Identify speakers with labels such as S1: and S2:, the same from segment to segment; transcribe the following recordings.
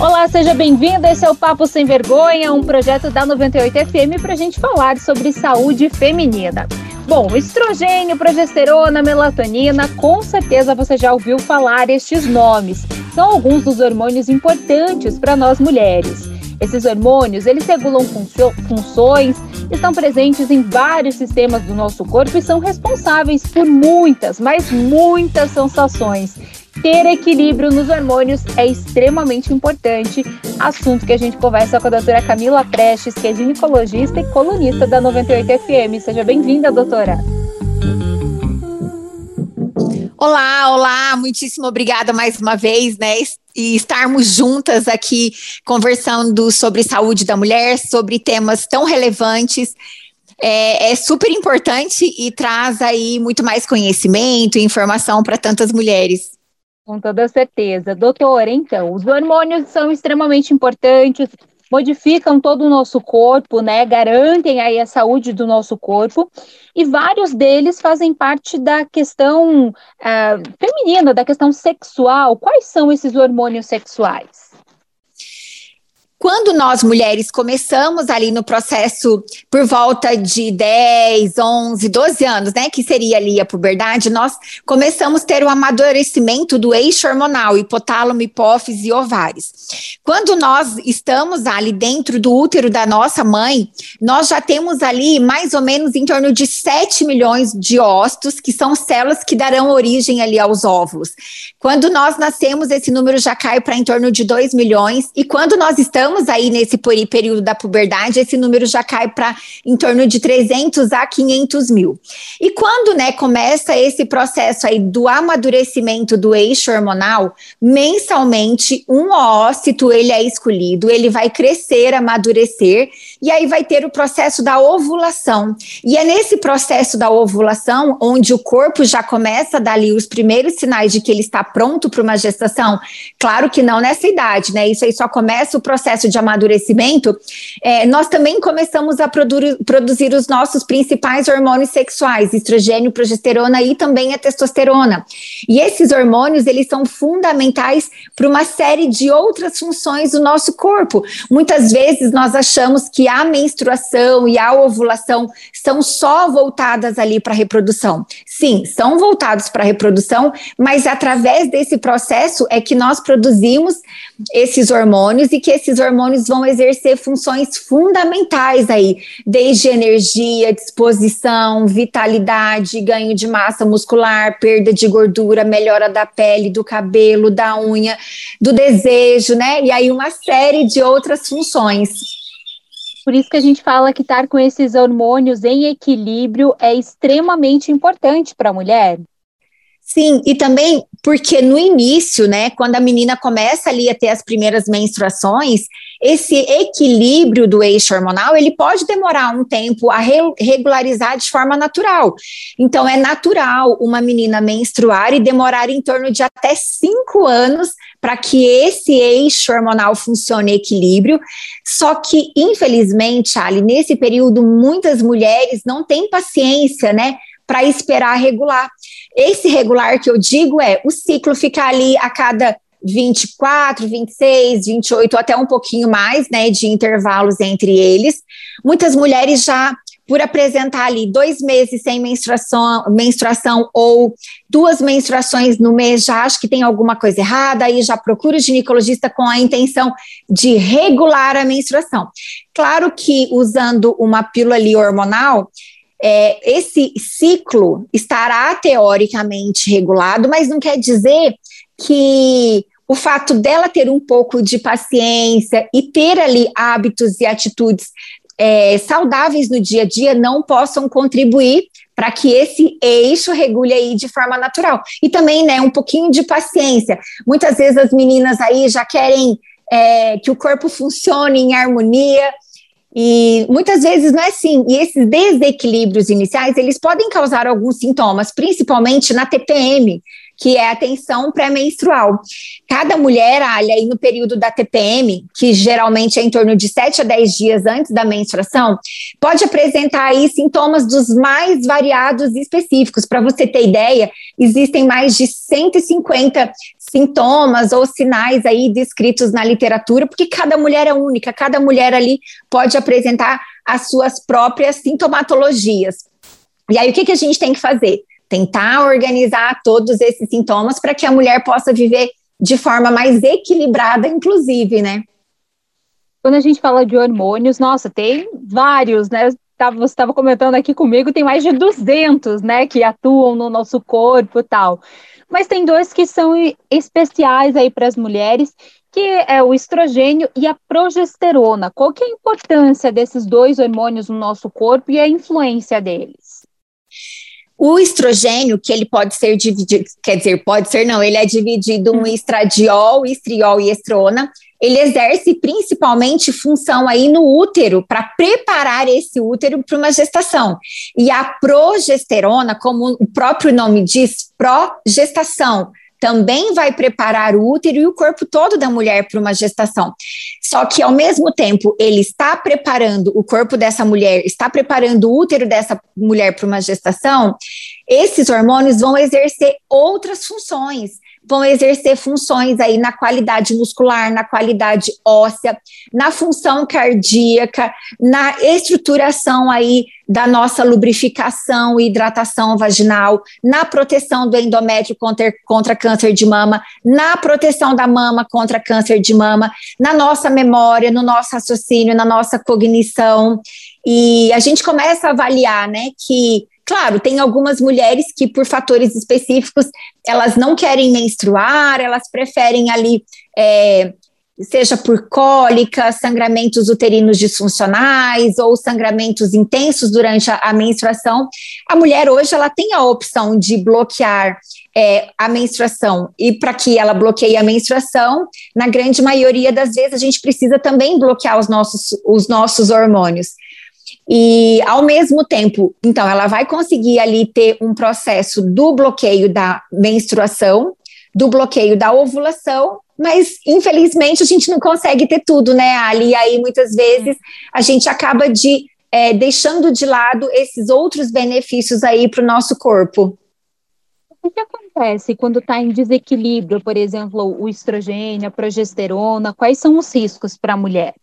S1: Olá, seja bem-vindo. Esse é o Papo Sem Vergonha, um projeto da 98 FM para a gente falar sobre saúde feminina. Bom, estrogênio, progesterona, melatonina, com certeza você já ouviu falar estes nomes. São alguns dos hormônios importantes para nós mulheres. Esses hormônios, eles regulam funções, estão presentes em vários sistemas do nosso corpo e são responsáveis por muitas, mas muitas sensações ter equilíbrio nos hormônios é extremamente importante. Assunto que a gente conversa com a doutora Camila Prestes, que é ginecologista e colunista da 98 FM. Seja bem-vinda, doutora.
S2: Olá, olá, muitíssimo obrigada mais uma vez, né? E estarmos juntas aqui conversando sobre saúde da mulher, sobre temas tão relevantes é, é, super importante e traz aí muito mais conhecimento e informação para tantas mulheres.
S1: Com toda certeza. Doutora, então, os hormônios são extremamente importantes, modificam todo o nosso corpo, né? Garantem aí a saúde do nosso corpo. E vários deles fazem parte da questão uh, feminina, da questão sexual. Quais são esses hormônios sexuais?
S2: Quando nós mulheres começamos ali no processo por volta de 10, 11, 12 anos, né, que seria ali a puberdade, nós começamos a ter o amadurecimento do eixo hormonal, hipotálamo, hipófise e ovários. Quando nós estamos ali dentro do útero da nossa mãe, nós já temos ali mais ou menos em torno de 7 milhões de ócitos, que são células que darão origem ali aos óvulos. Quando nós nascemos, esse número já cai para em torno de 2 milhões, e quando nós estamos estamos aí nesse período da puberdade, esse número já cai para em torno de 300 a 500 mil. E quando, né, começa esse processo aí do amadurecimento do eixo hormonal, mensalmente um ócito ele é escolhido, ele vai crescer, amadurecer, e aí vai ter o processo da ovulação. E é nesse processo da ovulação onde o corpo já começa a dar os primeiros sinais de que ele está pronto para uma gestação. Claro que não nessa idade, né? Isso aí só começa o processo processo de amadurecimento, é, nós também começamos a produ produzir os nossos principais hormônios sexuais, estrogênio, progesterona e também a testosterona. E esses hormônios, eles são fundamentais para uma série de outras funções do nosso corpo. Muitas vezes nós achamos que a menstruação e a ovulação são só voltadas ali para a reprodução. Sim, são voltados para a reprodução, mas através desse processo é que nós produzimos esses hormônios e que esses hormônios vão exercer funções fundamentais aí, desde energia, disposição, vitalidade, ganho de massa muscular, perda de gordura, melhora da pele, do cabelo, da unha, do desejo, né? E aí uma série de outras funções.
S1: Por isso que a gente fala que estar com esses hormônios em equilíbrio é extremamente importante para a mulher.
S2: Sim, e também porque no início, né, quando a menina começa ali a ter as primeiras menstruações, esse equilíbrio do eixo hormonal, ele pode demorar um tempo a re regularizar de forma natural. Então, é natural uma menina menstruar e demorar em torno de até cinco anos para que esse eixo hormonal funcione em equilíbrio. Só que, infelizmente, Ali, nesse período, muitas mulheres não têm paciência, né, para esperar regular. Esse regular que eu digo é o ciclo ficar ali a cada 24, 26, 28, até um pouquinho mais, né, de intervalos entre eles. Muitas mulheres já por apresentar ali dois meses sem menstruação, menstruação ou duas menstruações no mês, já acho que tem alguma coisa errada, aí já procura o ginecologista com a intenção de regular a menstruação. Claro que usando uma pílula ali hormonal, é, esse ciclo estará teoricamente regulado, mas não quer dizer que o fato dela ter um pouco de paciência e ter ali hábitos e atitudes é, saudáveis no dia a dia não possam contribuir para que esse eixo regule aí de forma natural. E também, né, um pouquinho de paciência. Muitas vezes as meninas aí já querem é, que o corpo funcione em harmonia, e muitas vezes não é assim. E esses desequilíbrios iniciais, eles podem causar alguns sintomas, principalmente na TPM, que é a tensão pré-menstrual. Cada mulher, olha, aí no período da TPM, que geralmente é em torno de 7 a 10 dias antes da menstruação, pode apresentar aí sintomas dos mais variados e específicos. Para você ter ideia, existem mais de 150 sintomas ou sinais aí descritos na literatura, porque cada mulher é única, cada mulher ali pode apresentar as suas próprias sintomatologias. E aí, o que, que a gente tem que fazer? Tentar organizar todos esses sintomas para que a mulher possa viver de forma mais equilibrada, inclusive, né?
S1: Quando a gente fala de hormônios, nossa, tem vários, né? Você estava comentando aqui comigo, tem mais de 200, né, que atuam no nosso corpo e tal. Mas tem dois que são especiais aí para as mulheres, que é o estrogênio e a progesterona. Qual que é a importância desses dois hormônios no nosso corpo e a influência deles?
S2: O estrogênio, que ele pode ser dividido, quer dizer, pode ser não, ele é dividido em estradiol, estriol e estrona. Ele exerce principalmente função aí no útero, para preparar esse útero para uma gestação. E a progesterona, como o próprio nome diz, progestação, também vai preparar o útero e o corpo todo da mulher para uma gestação. Só que, ao mesmo tempo, ele está preparando o corpo dessa mulher, está preparando o útero dessa mulher para uma gestação, esses hormônios vão exercer outras funções vão exercer funções aí na qualidade muscular, na qualidade óssea, na função cardíaca, na estruturação aí da nossa lubrificação e hidratação vaginal, na proteção do endométrio contra, contra câncer de mama, na proteção da mama contra câncer de mama, na nossa memória, no nosso raciocínio, na nossa cognição. E a gente começa a avaliar, né, que Claro, tem algumas mulheres que, por fatores específicos, elas não querem menstruar, elas preferem ali, é, seja por cólica, sangramentos uterinos disfuncionais ou sangramentos intensos durante a, a menstruação. A mulher hoje ela tem a opção de bloquear é, a menstruação. E para que ela bloqueie a menstruação, na grande maioria das vezes a gente precisa também bloquear os nossos, os nossos hormônios. E, ao mesmo tempo, então, ela vai conseguir ali ter um processo do bloqueio da menstruação, do bloqueio da ovulação, mas infelizmente a gente não consegue ter tudo, né, Ali? E aí, muitas vezes, a gente acaba de é, deixando de lado esses outros benefícios aí para o nosso corpo.
S1: O que acontece quando está em desequilíbrio, por exemplo, o estrogênio, a progesterona? Quais são os riscos para a mulher?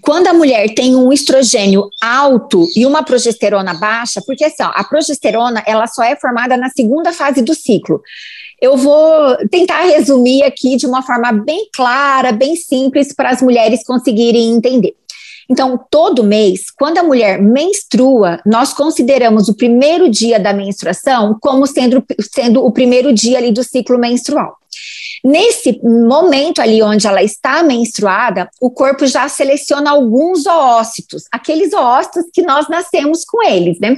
S2: Quando a mulher tem um estrogênio alto e uma progesterona baixa, porque assim, ó, a progesterona ela só é formada na segunda fase do ciclo. Eu vou tentar resumir aqui de uma forma bem clara, bem simples para as mulheres conseguirem entender. Então, todo mês, quando a mulher menstrua, nós consideramos o primeiro dia da menstruação como sendo, sendo o primeiro dia ali do ciclo menstrual. Nesse momento ali onde ela está menstruada, o corpo já seleciona alguns oócitos, aqueles oócitos que nós nascemos com eles, né?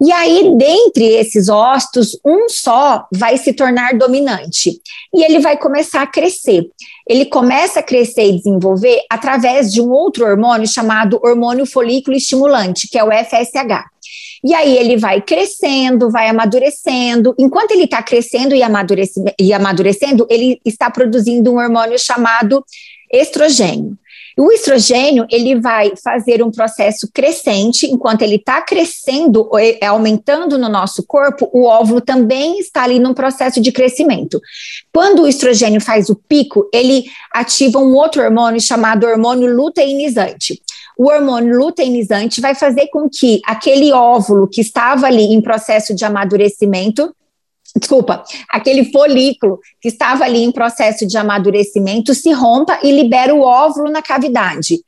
S2: E aí, dentre esses oócitos, um só vai se tornar dominante e ele vai começar a crescer. Ele começa a crescer e desenvolver através de um outro hormônio chamado hormônio folículo estimulante, que é o FSH. E aí ele vai crescendo, vai amadurecendo. Enquanto ele está crescendo e, amadurece, e amadurecendo, ele está produzindo um hormônio chamado estrogênio. O estrogênio ele vai fazer um processo crescente, enquanto ele está crescendo, é, aumentando no nosso corpo, o óvulo também está ali num processo de crescimento. Quando o estrogênio faz o pico, ele ativa um outro hormônio chamado hormônio luteinizante o hormônio luteinizante vai fazer com que aquele óvulo que estava ali em processo de amadurecimento, desculpa, aquele folículo que estava ali em processo de amadurecimento se rompa e libera o óvulo na cavidade,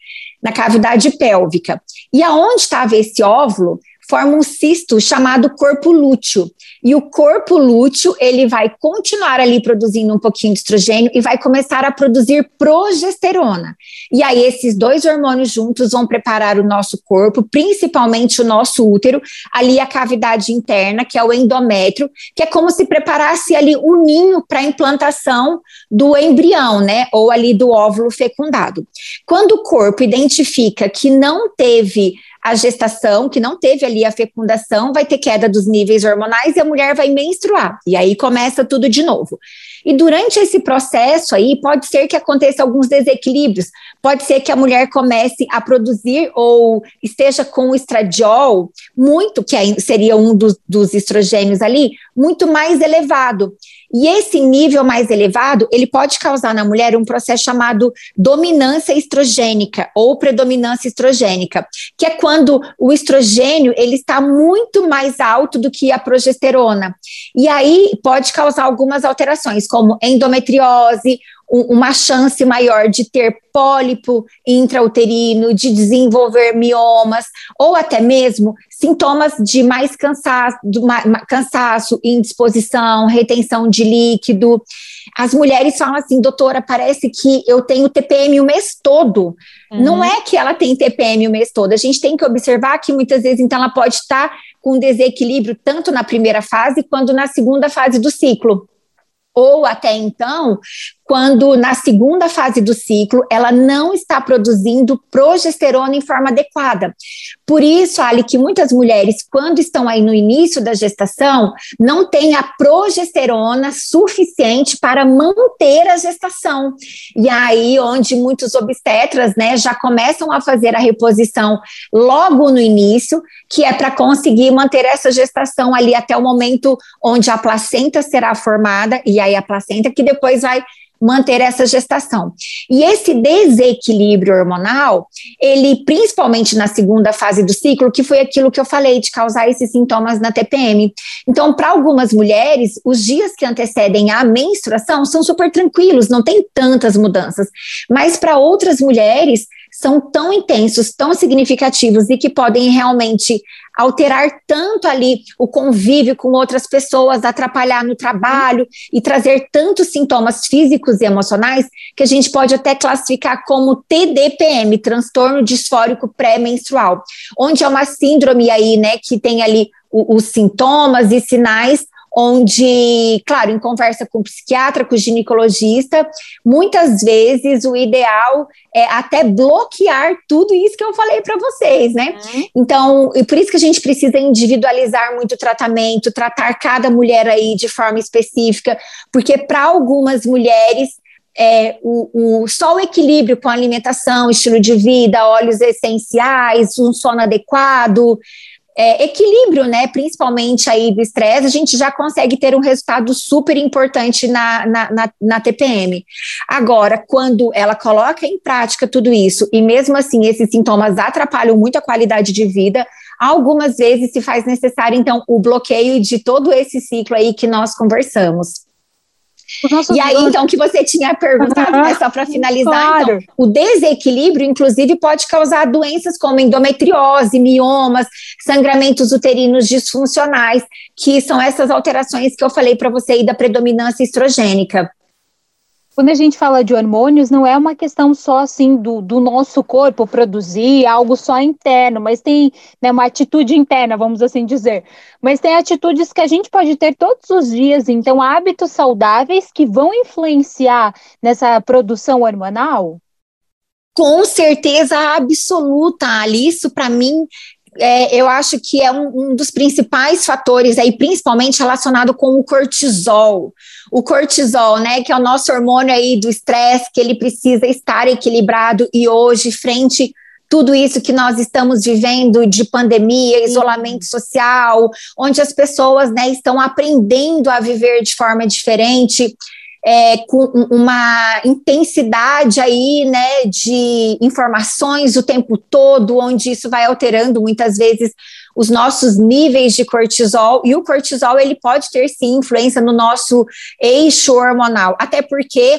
S2: na cavidade pélvica. E aonde estava esse óvulo, forma um cisto chamado corpo lúteo. E o corpo lúteo, ele vai continuar ali produzindo um pouquinho de estrogênio e vai começar a produzir progesterona. E aí esses dois hormônios juntos vão preparar o nosso corpo, principalmente o nosso útero, ali a cavidade interna, que é o endométrio, que é como se preparasse ali um ninho para a implantação do embrião, né, ou ali do óvulo fecundado. Quando o corpo identifica que não teve a gestação, que não teve ali a fecundação, vai ter queda dos níveis hormonais e a mulher vai menstruar. E aí começa tudo de novo. E durante esse processo aí, pode ser que aconteça alguns desequilíbrios. Pode ser que a mulher comece a produzir ou esteja com o estradiol muito, que seria um dos, dos estrogênios ali, muito mais elevado. E esse nível mais elevado, ele pode causar na mulher um processo chamado dominância estrogênica ou predominância estrogênica, que é quando o estrogênio ele está muito mais alto do que a progesterona. E aí pode causar algumas alterações, como endometriose, uma chance maior de ter pólipo intrauterino, de desenvolver miomas, ou até mesmo sintomas de mais cansaço, cansaço, indisposição, retenção de líquido. As mulheres falam assim, doutora, parece que eu tenho TPM o mês todo. Uhum. Não é que ela tem TPM o mês todo. A gente tem que observar que muitas vezes, então, ela pode estar com desequilíbrio tanto na primeira fase quanto na segunda fase do ciclo ou até então, quando na segunda fase do ciclo ela não está produzindo progesterona em forma adequada. Por isso, Ali, que muitas mulheres, quando estão aí no início da gestação, não têm a progesterona suficiente para manter a gestação. E aí, onde muitos obstetras, né, já começam a fazer a reposição logo no início, que é para conseguir manter essa gestação ali até o momento onde a placenta será formada, e aí a placenta que depois vai manter essa gestação. E esse desequilíbrio hormonal, ele principalmente na segunda fase do ciclo, que foi aquilo que eu falei de causar esses sintomas na TPM. Então, para algumas mulheres, os dias que antecedem a menstruação são super tranquilos, não tem tantas mudanças. Mas para outras mulheres, são tão intensos, tão significativos e que podem realmente alterar tanto ali o convívio com outras pessoas, atrapalhar no trabalho e trazer tantos sintomas físicos e emocionais que a gente pode até classificar como TDPM, transtorno disfórico pré-menstrual, onde é uma síndrome aí, né, que tem ali os sintomas e sinais onde, claro, em conversa com o psiquiatra, com o ginecologista, muitas vezes o ideal é até bloquear tudo isso que eu falei para vocês, né? Uhum. Então, e por isso que a gente precisa individualizar muito o tratamento, tratar cada mulher aí de forma específica, porque para algumas mulheres é, o, o, só o equilíbrio com alimentação, estilo de vida, óleos essenciais, um sono adequado, é, equilíbrio, né, principalmente aí do estresse, a gente já consegue ter um resultado super importante na, na, na, na, TPM. Agora, quando ela coloca em prática tudo isso, e mesmo assim esses sintomas atrapalham muito a qualidade de vida, algumas vezes se faz necessário, então, o bloqueio de todo esse ciclo aí que nós conversamos. E aí, então, que você tinha perguntado, né, só para finalizar, então, claro. então, o desequilíbrio, inclusive, pode causar doenças como endometriose, miomas, sangramentos uterinos disfuncionais, que são essas alterações que eu falei para você aí da predominância estrogênica.
S1: Quando a gente fala de hormônios, não é uma questão só assim do, do nosso corpo produzir algo só interno, mas tem né, uma atitude interna, vamos assim dizer. Mas tem atitudes que a gente pode ter todos os dias, então hábitos saudáveis que vão influenciar nessa produção hormonal?
S2: Com certeza absoluta, Ali. Isso para mim é, eu acho que é um, um, dos principais fatores aí, principalmente relacionado com o cortisol. O cortisol, né, que é o nosso hormônio aí do estresse, que ele precisa estar equilibrado e hoje, frente tudo isso que nós estamos vivendo de pandemia, isolamento social, onde as pessoas né, estão aprendendo a viver de forma diferente é, com uma intensidade aí, né, de informações o tempo todo, onde isso vai alterando muitas vezes os nossos níveis de cortisol, e o cortisol ele pode ter sim influência no nosso eixo hormonal, até porque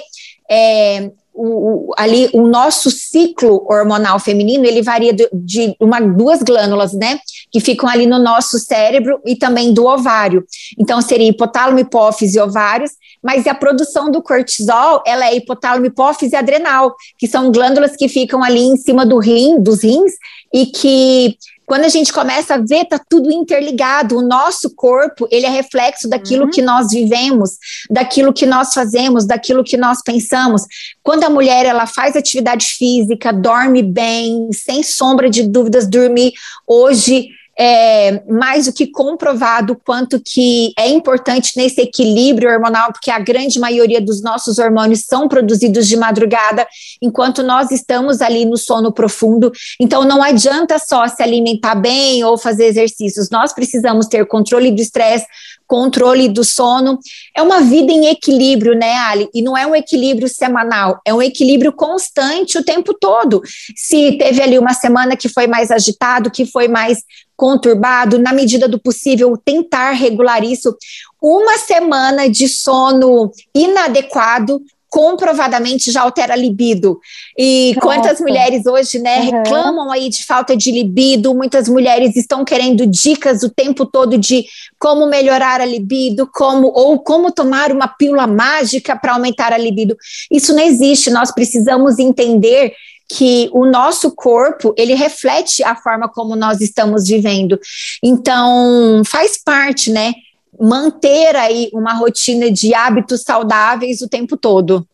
S2: é, o, o, ali o nosso ciclo hormonal feminino ele varia de, de, uma, duas glândulas, né? Que ficam ali no nosso cérebro e também do ovário. Então, seria hipotálamo, hipófise ovários, mas a produção do cortisol ela é hipotálamo, hipófise adrenal, que são glândulas que ficam ali em cima do rim, dos rins, e que quando a gente começa a ver, tá tudo interligado. O nosso corpo, ele é reflexo daquilo uhum. que nós vivemos, daquilo que nós fazemos, daquilo que nós pensamos. Quando a mulher ela faz atividade física, dorme bem, sem sombra de dúvidas, dormir hoje é, mais do que comprovado quanto que é importante nesse equilíbrio hormonal, porque a grande maioria dos nossos hormônios são produzidos de madrugada, enquanto nós estamos ali no sono profundo. Então, não adianta só se alimentar bem ou fazer exercícios, nós precisamos ter controle do estresse, controle do sono. É uma vida em equilíbrio, né, Ali? E não é um equilíbrio semanal, é um equilíbrio constante o tempo todo. Se teve ali uma semana que foi mais agitado, que foi mais conturbado, na medida do possível, tentar regular isso. Uma semana de sono inadequado comprovadamente já altera a libido. E Nossa. quantas mulheres hoje, né, uhum. reclamam aí de falta de libido, muitas mulheres estão querendo dicas o tempo todo de como melhorar a libido, como ou como tomar uma pílula mágica para aumentar a libido. Isso não existe, nós precisamos entender que o nosso corpo ele reflete a forma como nós estamos vivendo. Então, faz parte, né? Manter aí uma rotina de hábitos saudáveis o tempo todo.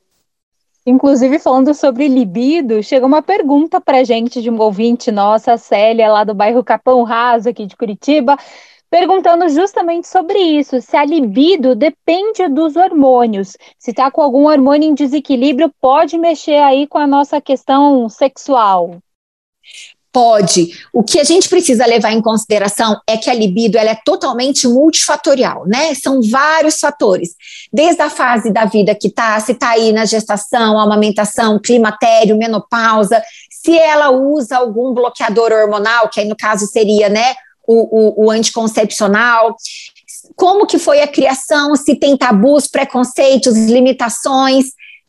S1: Inclusive, falando sobre libido, chega uma pergunta para gente de um ouvinte nossa, Célia, lá do bairro Capão Raso, aqui de Curitiba perguntando justamente sobre isso, se a libido depende dos hormônios. Se está com algum hormônio em desequilíbrio, pode mexer aí com a nossa questão sexual.
S2: Pode. O que a gente precisa levar em consideração é que a libido ela é totalmente multifatorial, né? São vários fatores. Desde a fase da vida que tá, se tá aí na gestação, amamentação, climatério, menopausa, se ela usa algum bloqueador hormonal, que aí no caso seria, né, o, o, o anticoncepcional, como que foi a criação, se tem tabus, preconceitos, limitações.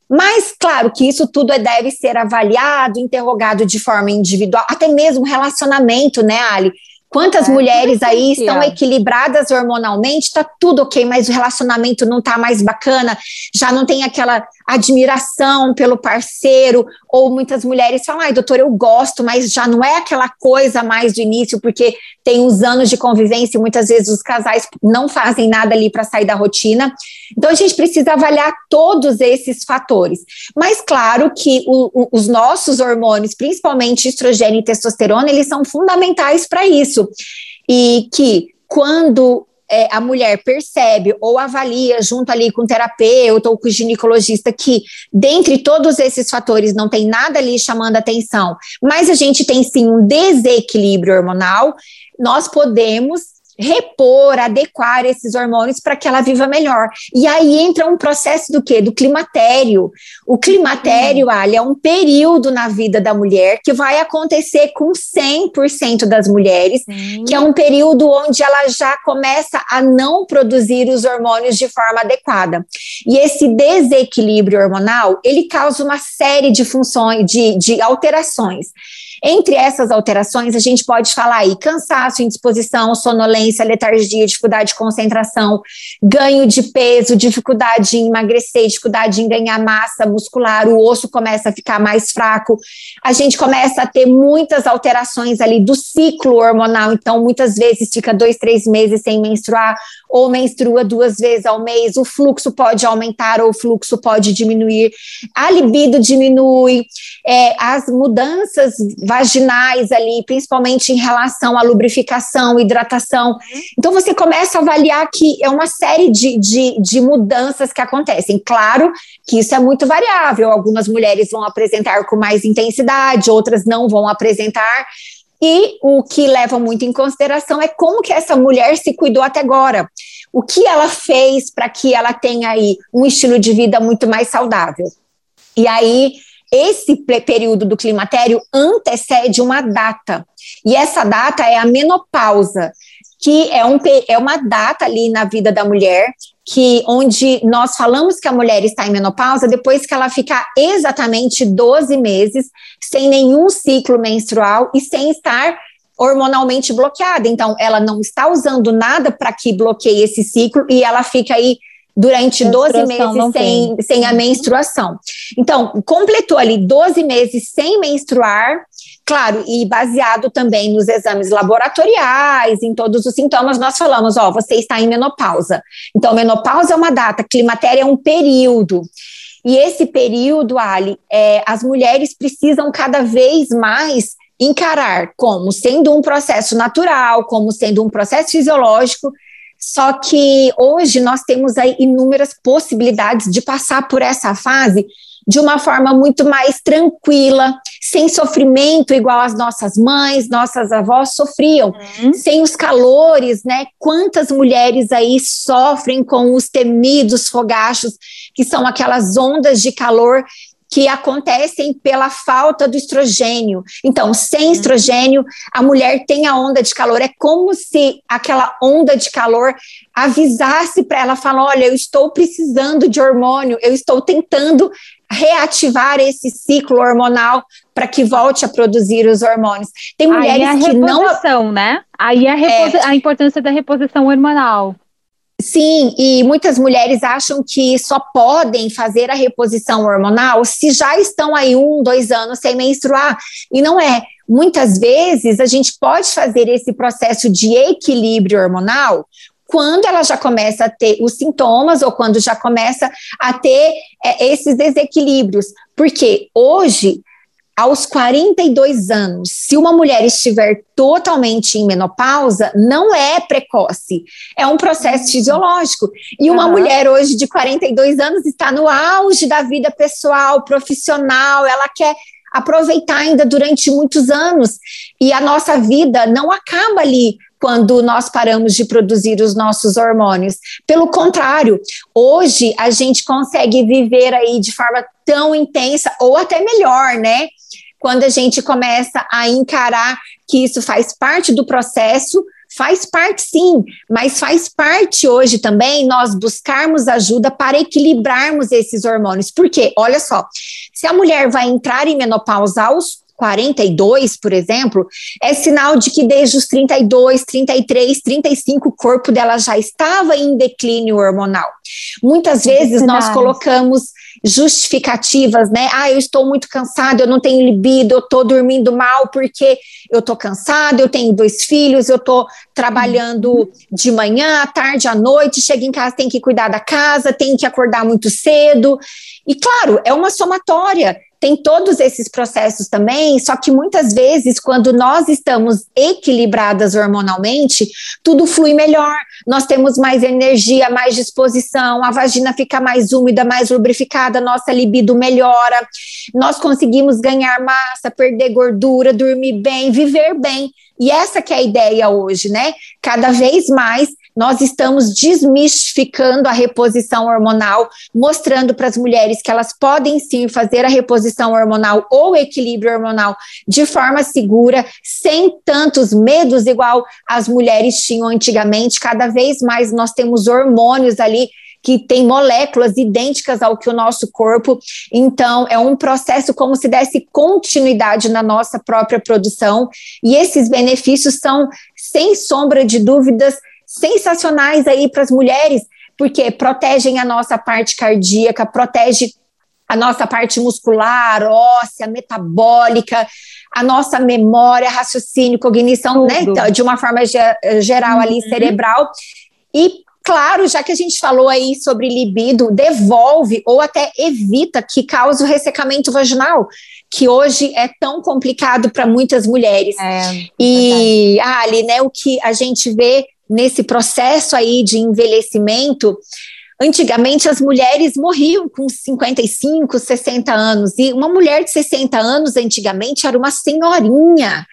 S2: Mas, claro, que isso tudo deve ser avaliado, interrogado de forma individual, até mesmo relacionamento, né, Ali? Quantas é, mulheres aí estão equilibradas hormonalmente, tá tudo ok, mas o relacionamento não tá mais bacana, já não tem aquela admiração pelo parceiro, ou muitas mulheres falam, ai, doutor, eu gosto, mas já não é aquela coisa mais do início, porque tem uns anos de convivência e muitas vezes os casais não fazem nada ali para sair da rotina. Então a gente precisa avaliar todos esses fatores. Mas claro que o, o, os nossos hormônios, principalmente estrogênio e testosterona, eles são fundamentais para isso. E que quando é, a mulher percebe ou avalia junto ali com o terapeuta ou com o ginecologista que, dentre todos esses fatores, não tem nada ali chamando atenção, mas a gente tem sim um desequilíbrio hormonal, nós podemos repor, adequar esses hormônios para que ela viva melhor. E aí entra um processo do quê? Do climatério. O climatério, hum. Ali, é um período na vida da mulher que vai acontecer com 100% das mulheres, hum. que é um período onde ela já começa a não produzir os hormônios de forma adequada. E esse desequilíbrio hormonal, ele causa uma série de funções, de, de alterações. Entre essas alterações, a gente pode falar aí cansaço, indisposição, sonolência, letargia, dificuldade de concentração, ganho de peso, dificuldade em emagrecer, dificuldade em ganhar massa muscular, o osso começa a ficar mais fraco. A gente começa a ter muitas alterações ali do ciclo hormonal, então muitas vezes fica dois, três meses sem menstruar, ou menstrua duas vezes ao mês, o fluxo pode aumentar ou o fluxo pode diminuir, a libido diminui, é, as mudanças vaginais ali, principalmente em relação à lubrificação, hidratação. Então você começa a avaliar que é uma série de, de, de mudanças que acontecem. Claro que isso é muito variável, algumas mulheres vão apresentar com mais intensidade, outras não vão apresentar, e o que leva muito em consideração é como que essa mulher se cuidou até agora. O que ela fez para que ela tenha aí um estilo de vida muito mais saudável. E aí, esse período do climatério antecede uma data. E essa data é a menopausa, que é, um, é uma data ali na vida da mulher que onde nós falamos que a mulher está em menopausa depois que ela ficar exatamente 12 meses sem nenhum ciclo menstrual e sem estar hormonalmente bloqueada. Então, ela não está usando nada para que bloqueie esse ciclo e ela fica aí durante 12 meses sem, sem a uhum. menstruação. Então, completou ali 12 meses sem menstruar, Claro, e baseado também nos exames laboratoriais, em todos os sintomas, nós falamos: ó, você está em menopausa. Então, menopausa é uma data, climatéria é um período. E esse período, Ali, é, as mulheres precisam cada vez mais encarar como sendo um processo natural, como sendo um processo fisiológico, só que hoje nós temos aí inúmeras possibilidades de passar por essa fase de uma forma muito mais tranquila, sem sofrimento igual as nossas mães, nossas avós sofriam, uhum. sem os calores, né? Quantas mulheres aí sofrem com os temidos fogachos, que são aquelas ondas de calor que acontecem pela falta do estrogênio. Então, sem uhum. estrogênio, a mulher tem a onda de calor. É como se aquela onda de calor avisasse para ela, falar: olha, eu estou precisando de hormônio, eu estou tentando reativar esse ciclo hormonal para que volte a produzir os hormônios.
S1: Tem mulheres Aí é a que não, né? Aí a, é... a importância da reposição hormonal.
S2: Sim, e muitas mulheres acham que só podem fazer a reposição hormonal se já estão aí um, dois anos sem menstruar. E não é. Muitas vezes a gente pode fazer esse processo de equilíbrio hormonal quando ela já começa a ter os sintomas ou quando já começa a ter é, esses desequilíbrios. Porque hoje aos 42 anos, se uma mulher estiver totalmente em menopausa, não é precoce, é um processo fisiológico. E uma uhum. mulher hoje de 42 anos está no auge da vida pessoal, profissional, ela quer aproveitar ainda durante muitos anos. E a nossa vida não acaba ali quando nós paramos de produzir os nossos hormônios. Pelo contrário, hoje a gente consegue viver aí de forma tão intensa ou até melhor, né? Quando a gente começa a encarar que isso faz parte do processo, faz parte sim, mas faz parte hoje também nós buscarmos ajuda para equilibrarmos esses hormônios. Porque, olha só, se a mulher vai entrar em menopausa aos 42, por exemplo, é sinal de que desde os 32, 33, 35, o corpo dela já estava em declínio hormonal. Muitas vezes nós colocamos justificativas, né? Ah, eu estou muito cansada, eu não tenho libido, eu estou dormindo mal porque eu estou cansada, eu tenho dois filhos, eu estou trabalhando uhum. de manhã, à tarde, à noite, chego em casa, tem que cuidar da casa, tem que acordar muito cedo. E claro, é uma somatória tem todos esses processos também, só que muitas vezes, quando nós estamos equilibradas hormonalmente, tudo flui melhor, nós temos mais energia, mais disposição, a vagina fica mais úmida, mais lubrificada, nossa libido melhora, nós conseguimos ganhar massa, perder gordura, dormir bem, viver bem. E essa que é a ideia hoje, né? Cada vez mais nós estamos desmistificando a reposição hormonal, mostrando para as mulheres que elas podem sim fazer a reposição hormonal ou equilíbrio hormonal de forma segura, sem tantos medos igual as mulheres tinham antigamente. Cada vez mais nós temos hormônios ali que tem moléculas idênticas ao que o nosso corpo. Então, é um processo como se desse continuidade na nossa própria produção. E esses benefícios são, sem sombra de dúvidas, sensacionais aí para as mulheres, porque protegem a nossa parte cardíaca, protege a nossa parte muscular, óssea, metabólica, a nossa memória, raciocínio, cognição, né, Tudo. né, de uma forma geral ali uhum. cerebral. E claro, já que a gente falou aí sobre libido, devolve ou até evita que cause o ressecamento vaginal, que hoje é tão complicado para muitas mulheres. É, e, Ali, né, o que a gente vê nesse processo aí de envelhecimento, antigamente as mulheres morriam com 55, 60 anos, e uma mulher de 60 anos antigamente era uma senhorinha,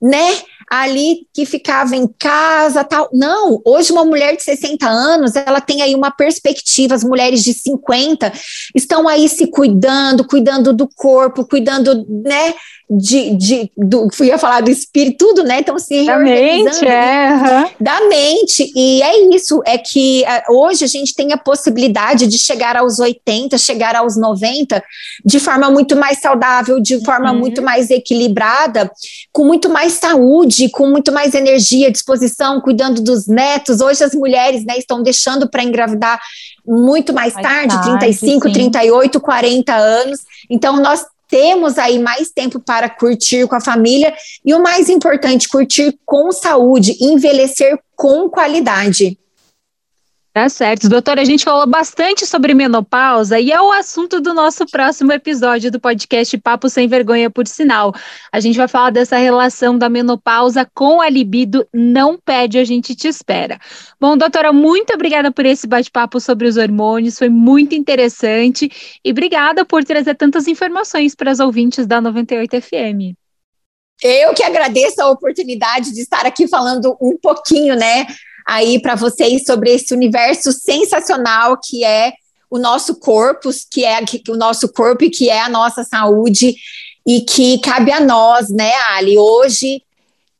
S2: né? ali que ficava em casa, tal. Não, hoje uma mulher de 60 anos, ela tem aí uma perspectiva, as mulheres de 50 estão aí se cuidando, cuidando do corpo, cuidando, né, de, de do, ia falar do espírito, tudo, né? Então, se
S1: da mente, é, uhum.
S2: da mente. E é isso, é que uh, hoje a gente tem a possibilidade de chegar aos 80, chegar aos 90 de forma muito mais saudável, de forma uhum. muito mais equilibrada, com muito mais saúde, com muito mais energia, disposição, cuidando dos netos. Hoje as mulheres, né, estão deixando para engravidar muito mais, mais tarde, tarde, 35, sim. 38, 40 anos. Então, nós temos aí mais tempo para curtir com a família e o mais importante, curtir com saúde, envelhecer com qualidade.
S1: Tá certo. Doutora, a gente falou bastante sobre menopausa e é o assunto do nosso próximo episódio do podcast Papo Sem Vergonha, por sinal. A gente vai falar dessa relação da menopausa com a libido. Não pede, a gente te espera. Bom, doutora, muito obrigada por esse bate-papo sobre os hormônios, foi muito interessante e obrigada por trazer tantas informações para as ouvintes da 98 FM.
S2: Eu que agradeço a oportunidade de estar aqui falando um pouquinho, né, aí para vocês sobre esse universo sensacional que é o nosso corpo, que é o nosso corpo e que é a nossa saúde. E que cabe a nós, né, Ali, hoje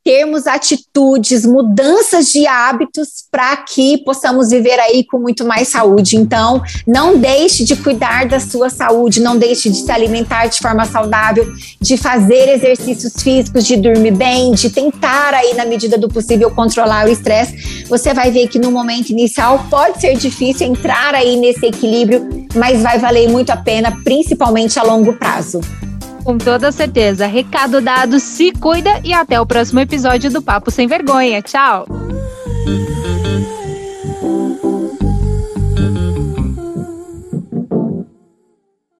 S2: termos atitudes, mudanças de hábitos para que possamos viver aí com muito mais saúde. Então, não deixe de cuidar da sua saúde, não deixe de se alimentar de forma saudável, de fazer exercícios físicos, de dormir bem, de tentar aí na medida do possível controlar o estresse. Você vai ver que no momento inicial pode ser difícil entrar aí nesse equilíbrio, mas vai valer muito a pena, principalmente a longo prazo.
S1: Com toda certeza. Recado dado, se cuida e até o próximo episódio do Papo Sem Vergonha. Tchau!